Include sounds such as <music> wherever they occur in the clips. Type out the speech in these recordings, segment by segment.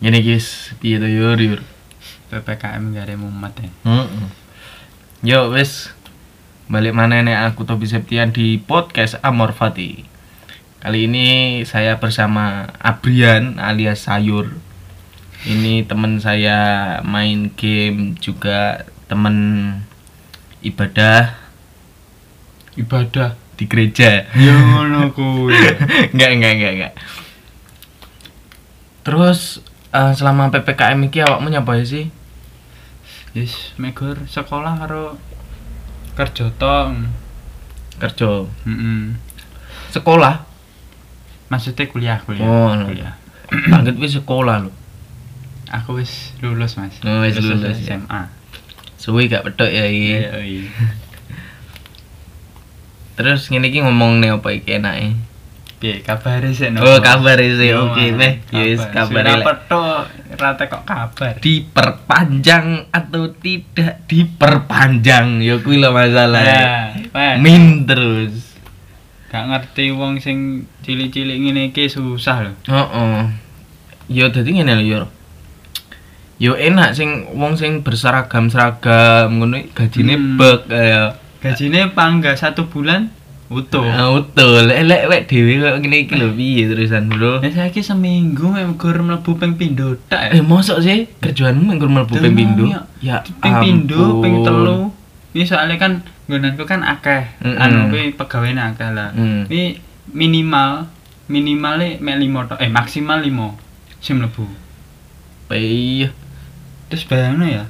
Ngene guys, piye to yur yur. PPKM gak ada mumet ya Heeh. Yo wis balik mana nek aku Tobi Septian di podcast Amor Fati. Kali ini saya bersama Abrian alias Sayur. Ini teman saya main game juga teman ibadah ibadah di gereja. ya ngono kuwi <laughs> enggak enggak enggak enggak. Terus eh, selama PPKM iki awakmu nyapai sih? yes megor sekolah karo kerja tok Kerja heeh sekolah. maksudnya kuliah kuliah Oh, no. kuliah <clears throat> Banget wis sekolah lho. aku wis lulus mas Oh, wis lulus, ya. SMA Suwi gak pedok ya iki. iya iya Terus ngene iki ngomong nih apa iki enake? Piye kabare sih no Oh, kabar sih. Yo, Oke, Mas. meh. Ya wis kabar Sudah petok rata kok kabar Diperpanjang atau tidak diperpanjang? Ya kuwi lho masalah. ya. Min terus. gak ngerti wong sing cilik-cilik ngene iki susah lho Heeh. Yo dadi ngene lho yo. Yo enak sing wong sing berseragam-seragam ngono gajine Hmm. bek kaya gajine pangga satu bulan utuh Ah, betul. Elek wek dhewe kok ngene iki lho piye terusan, Bro? Ya saiki seminggu mek gur mlebu ping pindho tak. Eh, mosok sih kerjaanmu mengkur mlebu ping pindho? Ya ping pindho, ping telu. Ini soalnya kan nggonanku kan akeh. Mm-mm. Anu kuwi pegawene akeh lah. Hmm. Ini minimal minimale mek 5 tok. Eh maksimal 5 sing mlebu. Iya. Terus bayangno ya.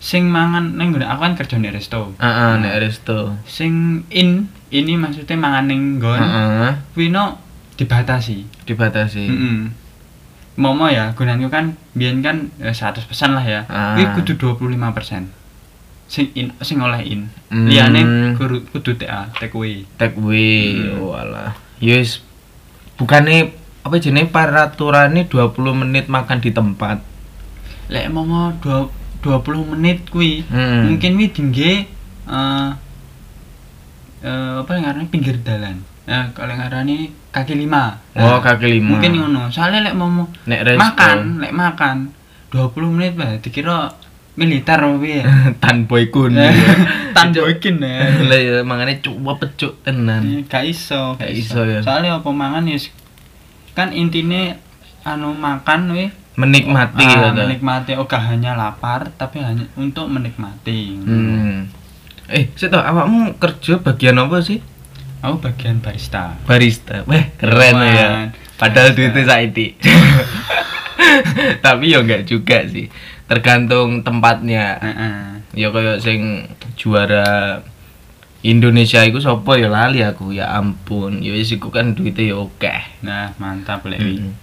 Sing mangan nang nggon aku kan kerja di resto. Heeh, nek resto. Sing in ini maksudnya mangan ning nggon. Heeh, Kuwi no dibatasi. dibatasi. Mm Momo ya, gunanya kan biyen kan eh, 100% lah ya. Ah. Kuwi kudu 25%. Sing in sing oleh in. Hmm. Liyane kudu kudu TA, take away. Take away. Hmm. Oh alah. Yes. Bukannya apa jenenge peraturannya 20 menit makan di tempat. Lek momo 20 20 menit kuwi Hmm. mungkin wi tinggi eh eh apa yang ngarani pinggir dalan. Nah, kalau yang ngarani kaki lima. Oh, Nah, kaki lima. Mungkin ngono. Soalnya lek Nek resto makan, lek makan 20 menit bah dikira militer apa piye. tanpa ikun. <laughs> Tan boykin <laughs> ya. Lah ya mangane coba pecuk tenan. Eh, Gak iso, Gak iso, ya. Soalnya apa mangan ya kan intine anu makan we Menikmati ah, gitu. menikmati oh gak hanya lapar tapi hanya untuk menikmati. Hmm. Eh, sih tau awakmu kerja bagian apa sih? Aku bagian barista. Barista. Weh, keren Man. ya. Padahal Barista. duitnya saiki. <laughs> Tapi ya enggak juga sih. Tergantung tempatnya. Heeh. Ya kayak sing juara Indonesia iku sapa ya lali aku ya ampun. Ya wis iku kan duitnya ya oke. Nah, mantap lek. Hmm.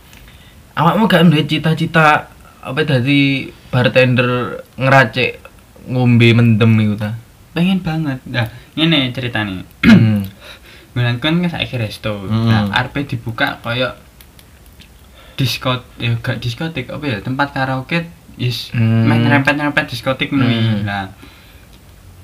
Awakmu gak duwe cita-cita apa tadi bartender ngeracik ngombe mendem iku ta? Pengen banget. Nah, ngene ceritane. Hmm. <clears throat> Gunan kan kan saiki resto. Hmm. Nah, arepe dibuka koyo diskot ya gak diskotik apa ya tempat karaoke is Hmm. main nyerempet-nyerempet diskotik ngono Hmm. iki. Nah,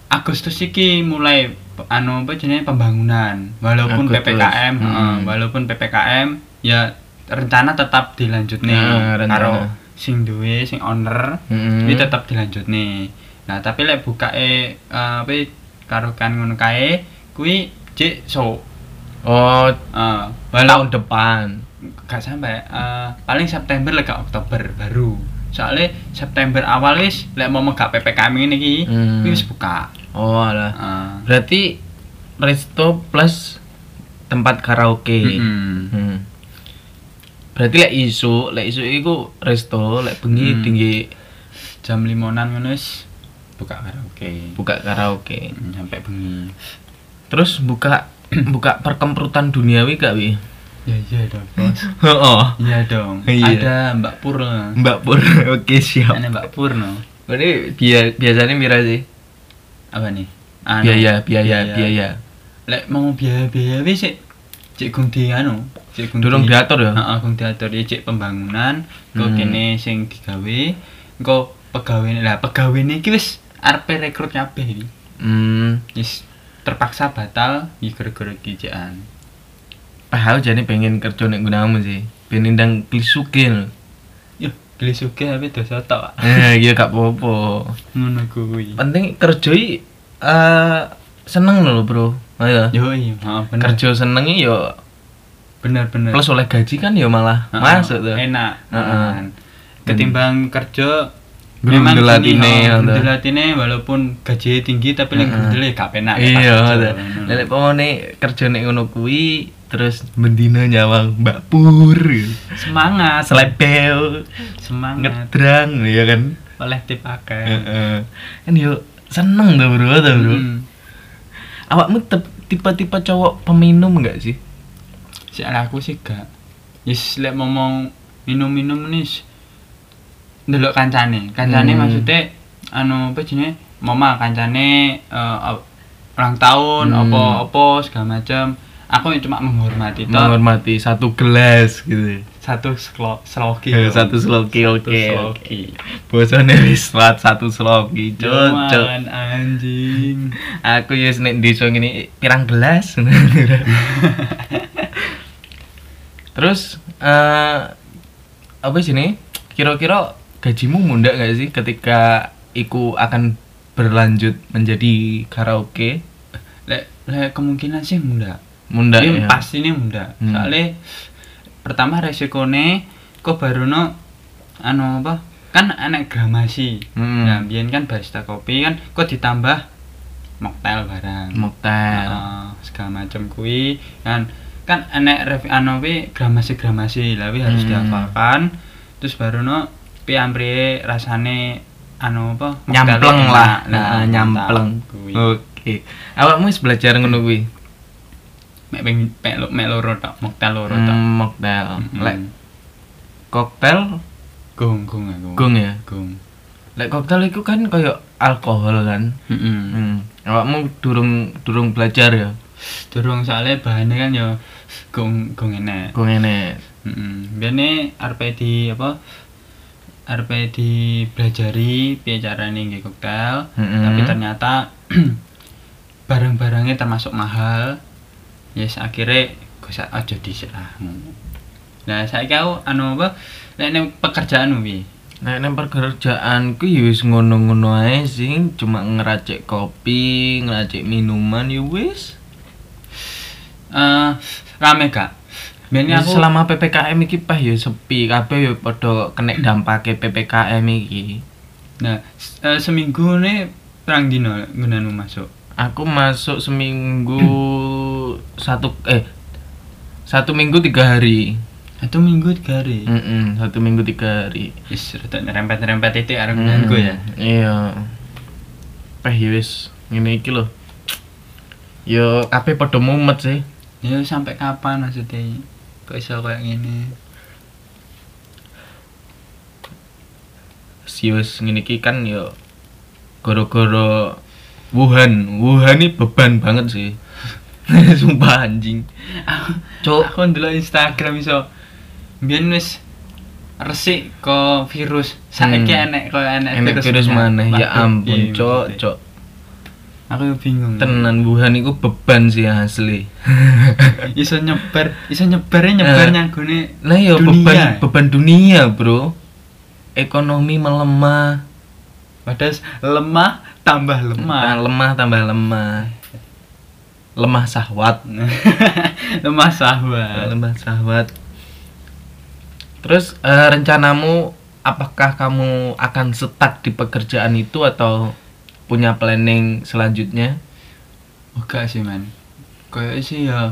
Agustus iki mulai anu apa jenenge pembangunan walaupun Agustus. PPKM, Hmm. heeh, walaupun PPKM ya rencana tetap dilanjut nih Nah, rencana. karo sing duwe sing owner Hmm. ini tetap dilanjut nih nah tapi lek buka eh apa karo kan ngono kae kuwi cek so Oh, uh, tahun depan. gak sampai eh, paling September lek Oktober baru soalnya September awal wis lek mau gak PPKM ini iki Hmm. wis buka Oh, alah. uh, Berarti resto plus tempat karaoke. Hmm. Berarti lek isu, lek isu iku resto, lek bengi Hmm. tinggi jam limonan ngono wis buka karaoke buka karaoke. Hmm, sampai bengi Terus buka <clears throat> buka perkemperutan duniawi gak wi? ya iya dong bos <laughs> Oh, iya dong Iya. ada Mbak Pur Mbak Pur. <laughs> Oke, siap. ada Mbak Pur no Ini biaya biasanya mira sih? apa nih Anu, Biaya, biaya, biaya. lek mau biaya biaya wis sik cek gung di anu cek gung Durung diatur ya? heeh gung diatur ya cek pembangunan kok Hmm. kene sing digawe engko pegawai lah pegawai iki wis arep rekrut kabeh iki Hmm, wis terpaksa batal iki gara-gara kijaan aku jadi pengen kerja nek gunamu sih. Ben ndang klisuke lho. Yo, sugih tapi dosa tok Eh, iya gak apa-apa. ngono kuwi Penting kerja i eh, seneng lho, Bro. Ayo. yo iya bener Kerja seneng i yo bener bener plus oleh gaji kan yo malah Heeh, masuk tuh. enak Heeh. Heeh. ketimbang kerja Grundel gini, atine, oh, ngono. grundel atine walaupun gaji tinggi tapi nek Heeh. grundel ya gak penak Iya, ngono. Lek pokoknya kerja nek ngono kuwi terus mendina nyawang Mbak Pur. semangat Selepel, semangat ngedrang ya kan. oleh dipakai Heeh. Kan yo seneng tuh, Bro, tuh, Bro. Hmm. Awakmu tipe-tipe cowok peminum enggak sih? si aku sih gak yes lek ngomong minum-minum nih ndelok kancane kancane Hmm. maksudnya anu apa jenenge mama kancane ap- ulang tahun Hmm. apa-apa segala macam aku ya cuma menghormati toh Menghormati satu gelas gitu. satu slo- sloki Eh, satu sloki oke. sloki Bosone wis satu sloki, cocok. Anjing Aku ya nek desa ngene pirang gelas. <laughs> Terus eh apa sih nih? Kira-kira gajimu mundak gak sih ketika iku akan berlanjut menjadi karaoke? lek lek kemungkinan sih muda Mundak Ini ya. pasti ini muda. Hmm. Soalnya pertama resikone kok baru no anu apa? Kan anak gramasi. Hmm. Nah, biyen kan barista kopi kan kok ditambah mocktail barang. Mocktail. Heeh, segala macam kuwi kan kan anak rev anu pi gramasi-gramasi lah pi harus Hmm. dihafalkan. Terus baru no pi ampriye rasane anu apa? nyampleng lah. enak. Nah, mantap nyampleng. Oke. Awakmu wis belajar ngono kuwi? Mek ping- mek lo- mek loro tok, mocktail loro tok. Hmm, mocktail. Mm-mm. Lek koktail Gung gung aku. gung ya. Gung. Lek koktail itu kan kayak alkohol kan. Heeh. Hmm. Awakmu durung durung belajar ya. Durung soalnya bahannya kan ya gung gung enek. Gung enek. Heeh. Biane arep di apa? Arep di belajari piye carane nggih koktail, Mm-mm. tapi ternyata <clears throat> barang-barangnya termasuk mahal. Yes, akhirnya gue aja dhisik lah. Nah, saiki aku anu apa? Nek ning pekerjaan piye? Nek nang pekerjaanku ya wis ngono-ngono ae sih, cuma ngeracik kopi, ngeracik minuman ya wis. Eh, rame gak? Biyen Ya, aku selama PPKM iki pah ya sepi, kabeh ya padha kena dampake PPKM iki. Nah, s- eh, seminggu nih perang dino gunanu masuk. Aku masuk seminggu satu eh satu minggu tiga hari. Satu minggu tiga hari. Mm satu minggu tiga hari. Wis rada nyerempet-nyerempet itu arep gunanku ya. Iya. Peh ya wis ngene iki lho. Yo kabeh padha mumet sih. Ya sampai kapan maksudnya? Kok iso kayak gini? Sius ngene iki kan yo gara-gara Wuhan. Wuhan ini beban banget sih. <laughs> Sumpah anjing. Cuk, aku ndelok Instagram iso biyen wis resik ke virus. Saiki Hmm. enek kok enek Enek virus mana? Ya ampun, iya, cok, maksudnya. cok. Aku bingung. Tenan Wuhan iku beban sih asli. <laughs> iso nyebar, iso nyebarnya nyebar Eh. nang gone Lah ya beban beban dunia, Bro. Ekonomi melemah. Padahal lemah tambah Nah, lemah. lemah tambah lemah. Lemah sahwat. <laughs> lemah sahabat. Lemah sahwat. Terus eh, rencanamu apakah kamu akan stuck di pekerjaan itu atau punya planning selanjutnya? Enggak sih man Kayak sih ya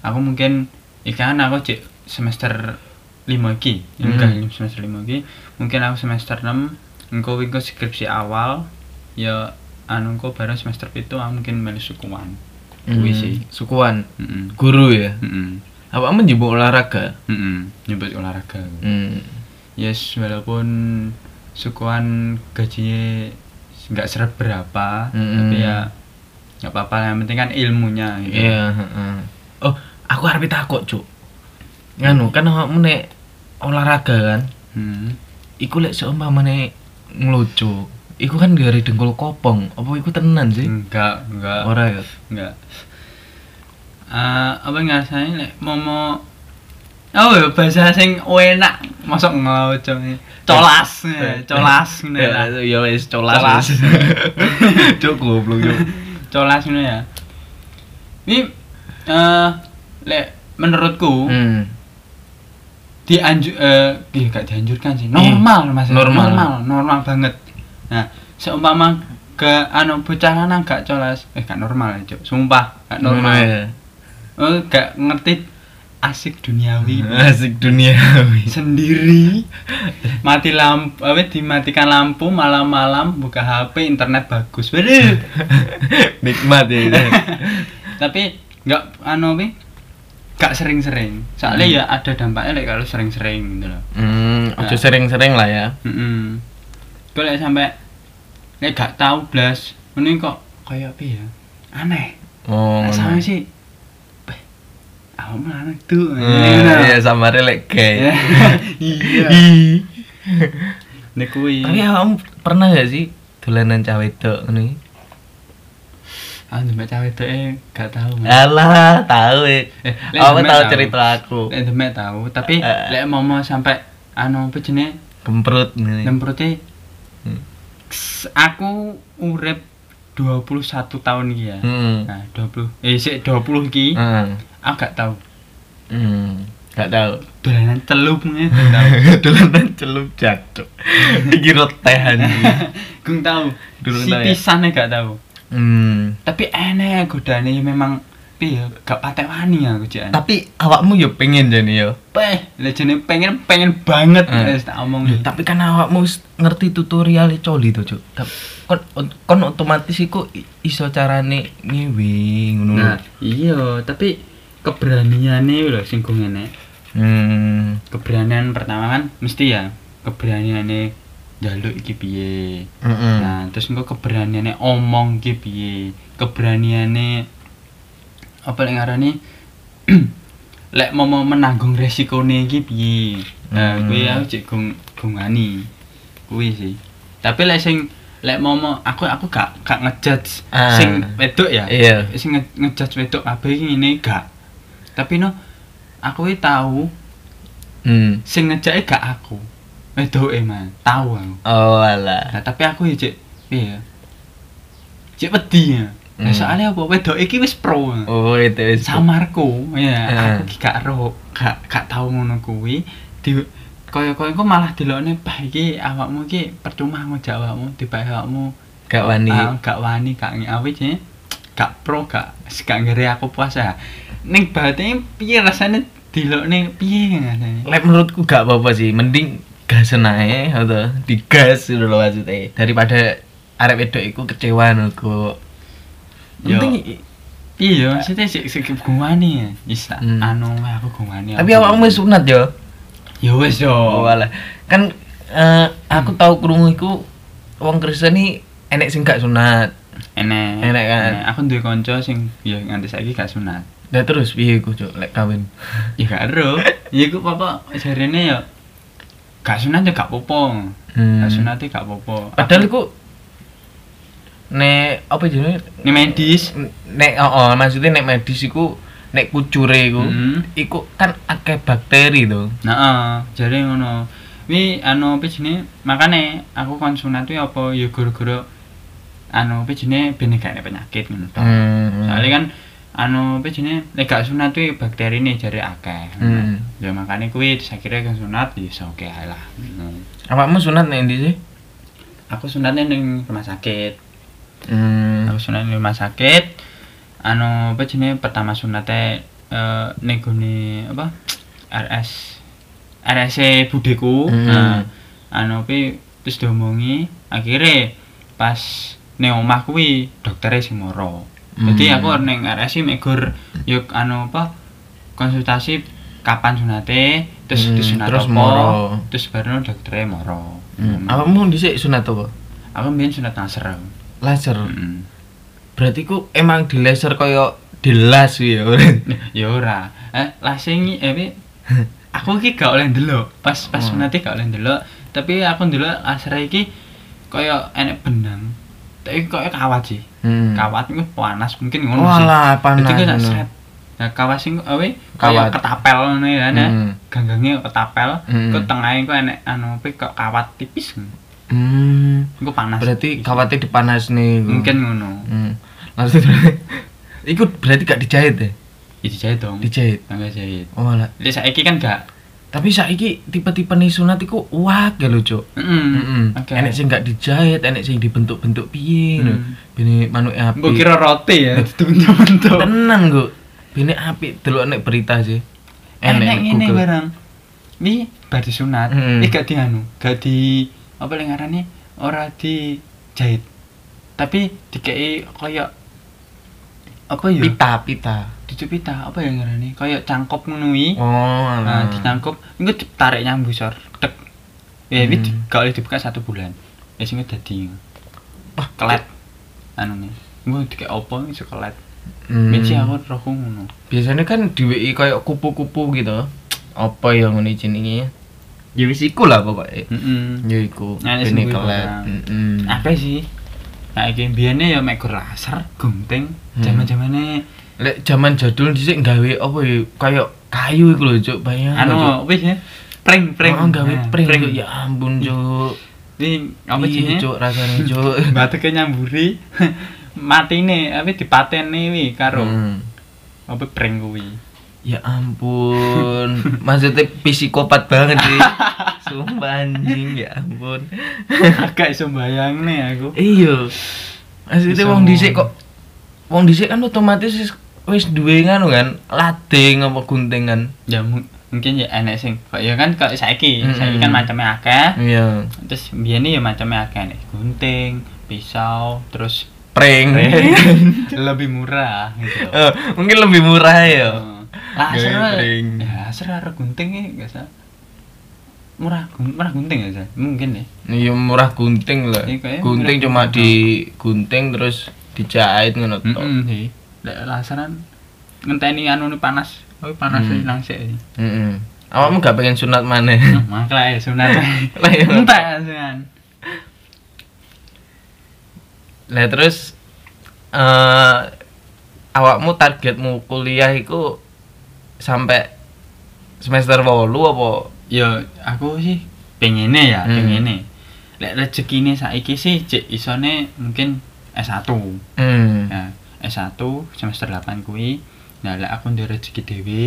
Aku mungkin Ikan aku cek semester 5 ki Hmm. Enggak semester 5 ki Mungkin aku semester 6 Engkau engkau skripsi awal Ya anu engkau bareng semester itu aku mungkin melu sukuan Hmm, sih Sukuan, Heeh. guru ya. Heeh. Apa menjebuk olahraga? Heeh. Nyebut olahraga. Hmm. Yes, walaupun sukuan gajinya nggak seret berapa, Mm-mm. tapi ya nggak apa-apa. Yang penting kan ilmunya. Gitu. Iya, heeh. Oh, aku arep takut, Cuk. Nganu, kan awakmu nek olahraga kan, Hmm. iku lek seumpamane ngelucu, iku kan dari dengkul kopong. Apa iku tenan sih? Enggak, enggak, Ora ya. enggak. Eh, apa ngerasanya lek momo Oh, ya bahasa sing enak, masuk ngoco. Colas, ya, colas ngono ya. Ya ya wis colas. Colas. <laughs> Cuk goblok. <laughs> Colas ngono ya. Ini eh lek menurutku Hmm. dianjur eh iya, gak dianjurkan sih. Normal Mas. Normal. normal, normal banget. Nah, seumpama ke anu bocah lanang gak colas, eh gak normal ya, Cuk. Sumpah, gak normal. ya. Oh, gak ngerti asik duniawi <laughs> Asik dunia. sendiri <laughs> mati lampu apa dimatikan lampu malam-malam buka HP internet bagus Waduh. <laughs> Nikmat ya. itu. tapi nggak anu pi gak sering-sering soalnya Hmm. ya ada dampaknya like, kalau sering-sering gitu loh Hmm, Nah. ojo sering-sering lah ya. mm like, sampai like, gak tahu blas ini kok kayak apa ya aneh Oh. nah, sama sih awak mana tuh Hmm, iya sama relek gay. <laughs> iya <laughs> Ih. nek kuwi Tapi kamu pernah gak sih dolanan cawe wedok ngono iki? ah sampai cawe itu eh gak tahu Mas. Alah, tahu eh. Eh, Aku tahu tahu. cerita aku. Lek demek tahu, tapi Eh. lek mau sampai anu apa jenenge Gemprut ngene. Hmm. Ks- aku urip 21 tahun iki ya. Hmm. Nah, 20 eh sik 20 iki Hmm. Aku gak tahu. Hmm. Gak tahu. Dolanan celup ngene <laughs> gak tahu. Dolanan celup jatuh. <laughs> Dikira teh anjing. <laughs> Gung tahu. Durung si ya? pisane gak tahu. Hmm. Tapi enek godane memang piye gak patek wani aku jek. Tapi awakmu yo pengen jane yo. Peh, lek jene pengen pengen banget Eh. wis tak omong. Loh, tapi kan awakmu ngerti tutorial coli to, Cuk. Tap- Kon kon otomatis iku i- iso carane ngewe ngono. lho. Nah, iya, tapi keberaniannya lho sing ku ngene. Hmm. Keberanian pertama kan mesti ya keberaniannya jaluk iki piye. Heeh. Nah, terus engko keberaniannya omong iki piye. Keberaniannya apa lek ngarani <clears throat> lek mau mau menanggung resikone iki piye. Nah, Hmm. kuwi aku cek gung gungani. Kuwi sih. Tapi lek sing lek mau mau aku aku gak gak ngejudge Ah. sing wedok ya. Iya. sing nge- ngejudge wedok kabeh iki ngene gak. Tapi no aku iki tahu Hmm. sing ngejake gak aku. Wedoke man, tahu aku. Oh alah. Nah, tapi aku ya cek piye ya? Cek wedi ya. Nah, Hmm. soalnya apa wedok iki wis pro. Oh itu wis. Samarku ya, Eh. aku ki gak ro, gak gak tau ngono kuwi. Di kaya-kaya kok malah dilokne bah iki awakmu iki percuma ngejak awakmu, tiba awakmu Gak wani. Ah, gak wani gak ngawi sih gak pro gak gak ngeri aku puasa ning batin piye rasane dilokne piye ngene Lek menurutku gak apa-apa sih, mending gas ae atau digas gitu loh maksudnya daripada arek wedok iku kecewa. Yo. Penting iya maksudnya sik sik gumani ya wis tak Hmm. anu aku gumani tapi awakmu wis sunat yo. ya wis yo Oh alah. Kan eh, aku tahu krungu iku wong Kristen iki enek sing gak sunat. Enek Enek kan? aku duwe kanca sing ya nganti saiki gak sunat Lah terus piye iku cuk lek kawin? ya gak ero ya iku pokok jarene ya gak sunat ya gak apa-apa Hmm. gak sunat ya gak apa-apa Padahal iku nek apa jenenge ini medis nek oh, oh, maksudnya nek medis iku nek kucure iku Hmm. iku kan akeh bakteri to. Nah, jare ngono. Wi anu apa jenenge? Makane aku kon sunat kuwi apa ya gara-gara anu apa jenenge ben gak ada penyakit ngono to. Hmm. Soalnya kan anu apa jenenge nek gak sunat kuwi bakteri ini jare akeh. Hmm. Ya makane kuwi sakire kan sunat ya iso oke ae lah. Hmm. Awakmu sunat nek ndi sih? Aku sunatnya ning rumah sakit. Hmm. Aku sunat ning rumah sakit. Anu apa jenenge pertama sunate eh ning apa? RS RS budeku. Hmm. Nah, anu kuwi terus diomongi akhirnya pas ning omah kuwi doktere sing moro. Jadi Hmm. aku ning RS megur yuk anu apa konsultasi kapan sunate terus Hmm, disunat terus apa, moro. terus baru doktere moro. Hmm. Hmm. Awakmu dhisik sunat apa? Aku mbiyen sunat laser. Laser. Heeh. Berarti ku emang di laser kaya dilas ya. <laughs> ya ora. Eh, lasing eh aku iki gak oleh ndelok. Pas pas Hmm. sunate gak oleh ndelok, tapi aku ndelok laser iki kaya enek benang. Tapi kaya kawat sih. Hmm. Kawat iku panas mungkin ngono sih. Walah, panas Jadi ngono. sret Nah, kawas sing awe Kawat. kawat ketapel ngono ya, nah. Hmm. Ganggange ketapel, Hmm. ke tengahnya ku enek anu apa kok kawat tipis. Hmm. Iku panas. Berarti kawatnya dipanas nih. mungkin ngono. Hmm. Langsung <laughs> Iku berarti gak dijahit ya? Ya dijahit dong. Dijahit. Enggak jahit. Oh lah. Jadi saiki kan gak Tapi saiki tipe-tipe nih sunat iku wah ya lho, Cuk. Heeh. Heeh. Oke. Enek sing gak dijahit, enek sing dibentuk-bentuk piye lho. Hmm. Bene manuke api. Mbok kira roti ya, bentuk-bentuk. tenan kok. Bene api delok nek berita sih. Enek nek ngene Google. barang. Wi bar disunat, Hmm. iki gak dianu, gak di apa lek ngarane ora dijahit. Tapi dikei kaya apa ya? Pita, pita. Dicupita apa ya ngarane? Kaya cangkop ngono wi. Oh, Nah, alah. dicangkup, iku ditarik nyambung sor. Tek. Ya, Hmm. ini di- gak boleh dibuka satu bulan. Ya sing dadi. Wah, kelet. Anu nih. Gue dikek opo iso kelet. Hmm. Benci aku rohku ngono. Biasanya kan diweki kayak kupu-kupu gitu. Apa yang ngene jenenge? Ya wis iku lah pokoknya. Heeh. Ya iku. Nah, kuwi kelet. Heeh. Apa sih? Nah, iki biyene ya mek laser, gunting, Hmm. Lek zaman jadul dhisik gawe apa ya kayak kayu iku lho, Cuk. Bayang. anu wis ya. Pring, pring. Oh, gawe Nah, pring. Cuk. Ya ampun, Cuk. Ini apa Iya, jenenge? Cuk, rasane, <laughs> Cuk. Bateke nyamburi. <laughs> Matine, apa dipateni wi karo Hmm. apa pring kuwi. Ya ampun, <laughs> maksudnya psikopat banget sih. Sumpah anjing, ya ampun. Agak iso bayangne aku. Iya. Maksudnya wong dhisik kok wong dhisik kan otomatis wis duwe ngono kan, lading apa guntingan. Ya mu- mungkin ya enek sing kok ya kan kok saiki, Mm-mm. saiki kan macamnya akeh. Iya. Terus biyen ya macamnya akeh nek gunting, pisau, terus Prank. <laughs> lebih murah gitu. Eh, mungkin lebih murah ya. Laser wae. pring. ya laser karo gunting ya gak. Murah, murah gunting aja. Mungkin ya. Iya murah gunting lah. Kayaknya Gunting murah cuma gunting. digunting terus dijahit ngono. Heeh sih. Lek laseran ngenteni anu ini panas. Oh, panas Hmm. sih langsung. Heeh. Awakmu gak pengen sunat maneh? <laughs> Makanya sunat. Lah ya. <laughs> Entek sunat. Lah terus eh awakmu targetmu kuliah iku sampai semester 8 apa? Ya aku sih pengennya ya, Hmm. pengennya. Lek rezekine saiki sih cek isone mungkin S1. Hmm. Nah, S1 semester 8 kuwi. Nah, lek aku ndek rezeki dhewe,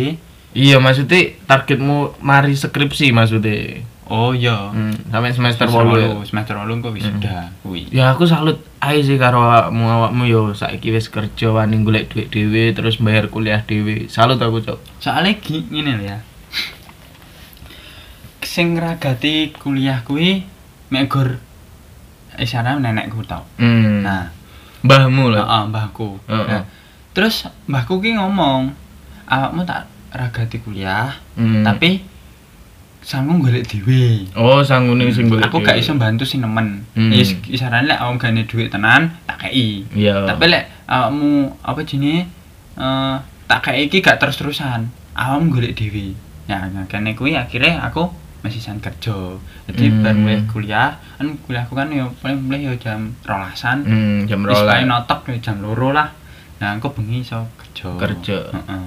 Iya maksudnya targetmu mari skripsi maksudnya. oh iya. Hmm. Sampai semester Semester 8 ya. 8, semester 8 kok wisuda kuwi. Ya aku salut ae sih karo awakmu awakmu yo saiki wis kerja wani golek duit dhewe terus bayar kuliah dhewe. Salut aku, Cok. Soalnya gi ngene ya. Sing ngragati kuliah kuwi mek gur isara nenekku tau. Hmm. Nah, mbahmu lah. heeh mbahku. Heeh. Nah, terus mbahku ki ngomong, awakmu tak ragati kuliah, Hmm. tapi sanggup golek dhewe. oh sanggune sing golek. aku gak iso bantu sing nemen. Hmm. Ya is- isarane lek awakmu gane duit tenan, tak kei. Iya. Tapi lek awakmu apa jenenge eh tak kei iki gak terus-terusan. Awakmu golek dhewe. Ya, nah, kene kuwi akhirnya aku masih san kerja. Jadi Hmm. bar mulai kuliah, kan kuliahku kan ya paling mulai ya jam rolasan. Hmm, jam Wis paling rolas. notok ya jam loro lah. Nah, aku bengi iso kerja. Kerja. Heeh.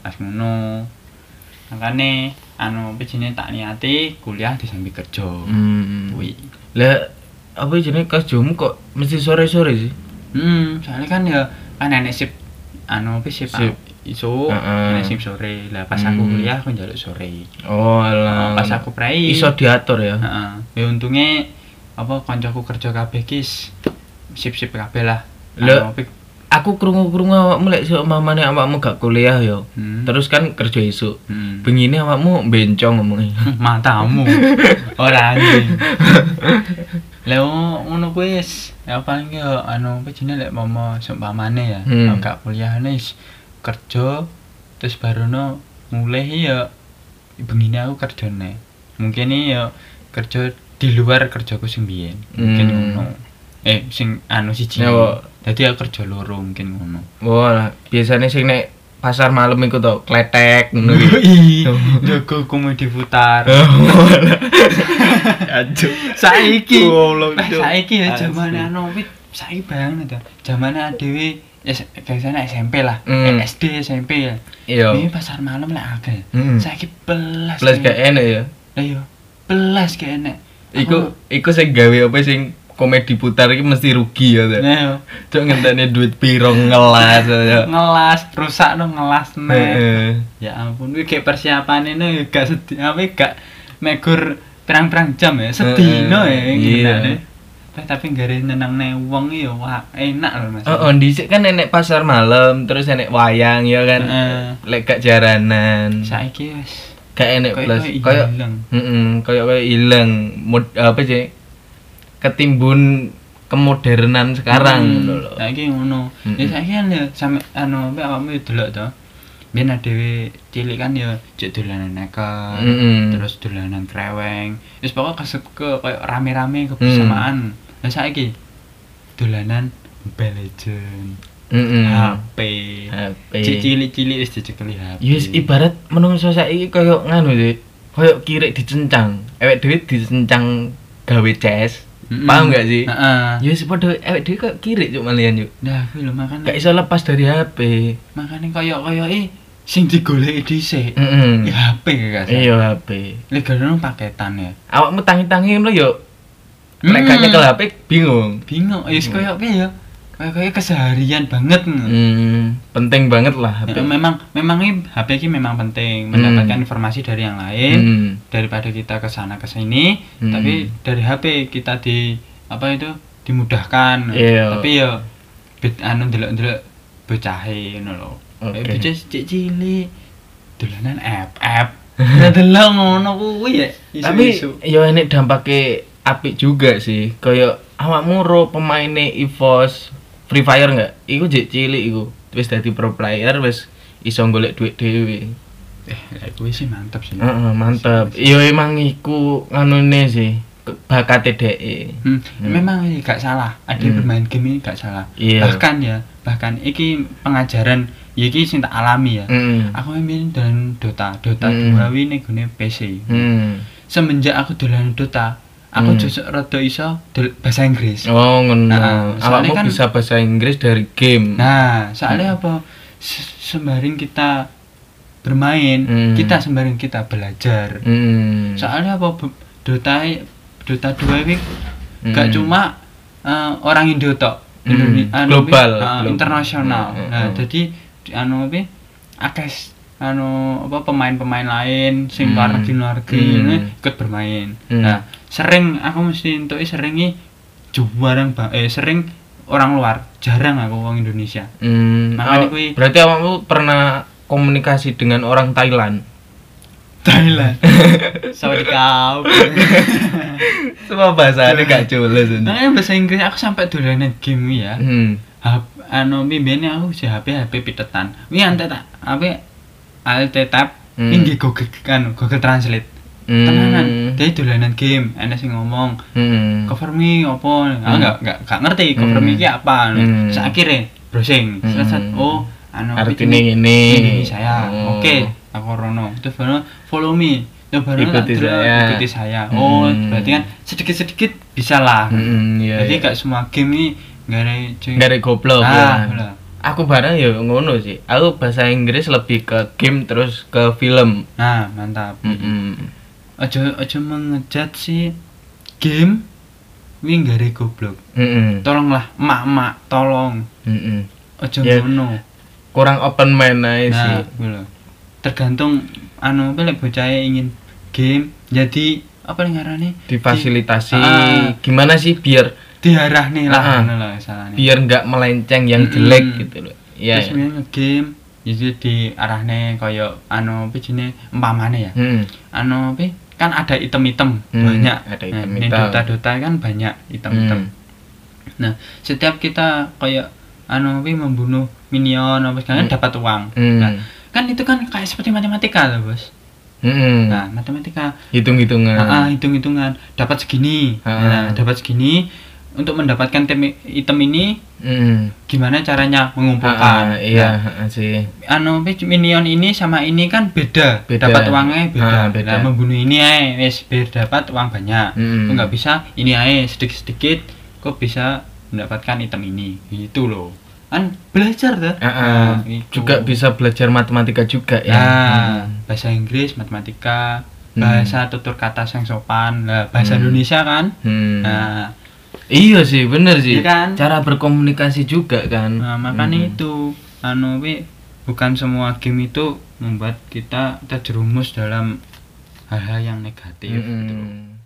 Pas ngono. Makane anu jenenge tak niati kuliah disambi kerja. Hmm. Kuwi. Lah apa jenenge kerjamu kok mesti sore-sore sih? Hmm, soalnya kan ya kan enek sip anu apa sip, Sip. Iso Heeh. enek sip sore. Lah pas aku Hmm. kuliah aku njaluk sore. Oh, alah. pas aku prei. iso diatur ya. Heeh. Ya untungnya apa kancaku kerja kabeh kis sip-sip kabeh lah. Lah, Anu, apa- Aku krungu-krungu awakmu lek seumpamane awakmu gak kuliah yo. Hmm. Terus kan kerja isuk. Hmm. Bengine awakmu bencong ngomongnya. <laughs> matamu ora anjing <laughs> lek ngono kuwi wis ya paling ya anu apa jenenge lek mama seumpamane ya Hmm. gak kuliah wis kerja terus barono mulai ya bengine aku kerjane mungkin ya kerja di luar kerjaku sing biyen mungkin Hmm. ngono. Eh sing anu siji. Ya, Wo. dadi aku kerja loro mungkin ngono. Wah, biasanya sing nek pasar malam iku to kletek ngono jago komedi putar Aduh. <laughs> saiki. Saiki ya zamane anu wit saiki bayangin ta zamane dhewe Kayak sana SMP lah Hmm. Eh, SD SMP ya Iya. ini pasar malam lah agak Mm. saya belas Plus gak enak ya. lah yo belas kayak enak Iku iku sing gawe apa sing komedi putar iki mesti rugi ya. Cok. nah yo Cok ngenteni duit piro ngelas ya. ngelas rusak no ngelas nih ya ampun wih kayak persiapan ini gak sedih apa gak megur perang-perang jam ya sedih no ya Heeh, deh Tapi- gak nenang wong ya wah enak loh mas Oh, oh dhisik kan enek pasar malam, terus enek wayang ya kan. Heeh. Lek gak jaranan. saiki wis Gak enek Kayak- plus. kayak Kayak heeh, kayak kayak ilang mod apa sih? Ketimbun kemodernan sekarang Hmm, lho. saiki ngono ya saiki kan ya sampe anu apa awakmu delok to biyen dhewe cilik kan ya cek dolanan neker Mm-mm. terus dolanan kreweng wis pokok kesep ke kayak rame-rame kebersamaan nah saiki dolanan Mobile Legend Heeh. HP HP. cik cilik-cilik wis dicekeli HP Yes, ibarat menungso saiki koyo nganu sih. Koyo kirik dicencang. Ewek dhewe dicencang gawe CS. Mm-mm. Paham gak sih? Heeh. Ya wis padha ewek dhewe kok kirik cuk malian yuk. Nah, kuwi lho makane Gak iso lepas dari HP. makane koyo-koyoke sing digoleki dhisik. Heeh. Ya HP gak sih? Iya HP. Legalno paketan ya. Awakmu tangi-tangi ngono yo. Hmm. nyekel HP bingung. bingung ya wis koyo piye ya kayak kayak keseharian banget Hmm, penting banget lah Ya, HP. memang memang ini HP ini memang penting Hmm. mendapatkan informasi dari yang lain Hmm. daripada kita ke sana ke sini Hmm. tapi dari HP kita di apa itu dimudahkan Iya. tapi ya bet anu ndelok-ndelok bocahe ngono lho. Eh, bocah cek cilik dolanan app app <laughs> Nah, delok ngono kuwi ya Tapi yo enek dampaknya apik juga sih. Kayak awakmu ro pemainnya EVOS Free Fire enggak? Iku jek cilik iku. Wis dadi pro player wis iso golek duit dhewe. eh kuwi sih mantep sih Heeh, mantep. Yo emang iku nganune sih bakate dhek. Hmm, Hmm. memang ini gak salah. Ada Hmm. bermain game ini gak salah. Iya. Bahkan ya, bahkan iki pengajaran ya iki sing tak alami ya. Heeh. Aku main dan Dota, Dota Hmm. 2 wi ning gone PC. Hmm. Semenjak aku dolan Dota, aku Hmm. justru rada iso bahasa Inggris. Oh, ngono. Nah, soalnya Awakmu kan- bisa bahasa Inggris dari game. Nah, soalnya apa? Se- Sembaring kita bermain, Hmm. kita sembaring kita belajar. Hmm. Soalnya apa? Dota Dota 2 ini gak Hmm. cuma eh, orang Indo tok. Hmm, Indone- anu, global, eh, global. internasional. Hmm, Nah, hmm. jadi di- anu apa? Akeh anu apa pemain-pemain lain sing Hmm. luar negeri luar negeri Hmm. ini ikut bermain. Hmm. Nah, sering aku mesti entuk seringi jarang ba- eh sering orang luar, jarang aku orang Indonesia. Hmm, Makanya aw- kui- berarti awakmu pernah komunikasi dengan orang Thailand. Thailand. <laughs> Sawadee kau. <laughs> Semua bahasanya gak jelas ini. Bahasa Inggris aku sampai dolanan game ya. Hmm. Hap, anu bimbene aku si HP HP pitetan. Wi ante tak alt tab Hmm. ini Google kan Google Translate. Hmm. Tenanan. Dia dolanan game, ana sing ngomong Hmm. cover me apa? Aku Hmm. enggak enggak enggak ngerti cover me Hmm. iki apa. Hmm. Sak akhirnya browsing. Hmm. Set, oh anu Artinya ini- ini. ini saya. Oh. Oke, aku rono. Terus baru follow me. Terus baru Ikuti saya. Ikuti saya. Oh, Hmm. berarti kan sedikit-sedikit bisa lah. Hmm, iya, Jadi iya. gak semua game ini nggak ada. Nggak ada goblok Ah, ya. Aku barang ya ngono sih. Aku bahasa Inggris lebih ke game terus ke film. Nah, mantap. Mm-mm. Ojo ojo mengejat si game wi nggak ada goblok. Mm-mm. Tolonglah, emak-emak, tolong. Mm-mm. Ojo Ya, ngono. Kurang open mind aja sih. Nah, gitu. Tergantung anu apa lek bocah ingin game jadi apa nih ngarane? Difasilitasi Ah. gimana sih biar Diarah nih lah, Ah, ah. ngono lah salahnya. biar nggak melenceng yang jelek gitu loh. Iya. Terus main game jadi diarahne kaya anu apa jenenge umpamane ya. Hmm. anu apa kan ada item-item Hmm, banyak ada Nah, item-item. di Dota-Dota kan banyak item-item Hmm. nah setiap kita kayak anu apa membunuh minion apa segala Hmm. dapat uang Hmm. nah kan itu kan kayak seperti matematika loh bos Hmm. nah matematika hitung-hitungan. ah, ah, hitung-hitungan dapat segini Ah. nah dapat segini untuk mendapatkan tem- item ini Hmm. gimana caranya Ah, mengumpulkan ah, iya Nah, ah, sih. anu minion ini sama ini kan beda, Beda. dapat uangnya beda. Ah, beda. Nah, membunuh ini aja wis biar dapat uang banyak. Hmm. Nggak bisa ini aja sedikit-sedikit kok bisa mendapatkan item ini. Gitu loh. kan belajar tuh Ah, ah. Nah, iku. juga bisa belajar matematika juga ya. Nah, bahasa Inggris, matematika, Hmm. bahasa tutur kata yang sopan, lah bahasa Hmm. Indonesia kan. Hmm. Nah, Iya sih, bener sih. Iya kan? Cara berkomunikasi juga kan. nah, makanya Hmm. itu anu bukan semua game itu membuat kita terjerumus dalam hal-hal yang negatif gitu. Mm-mm.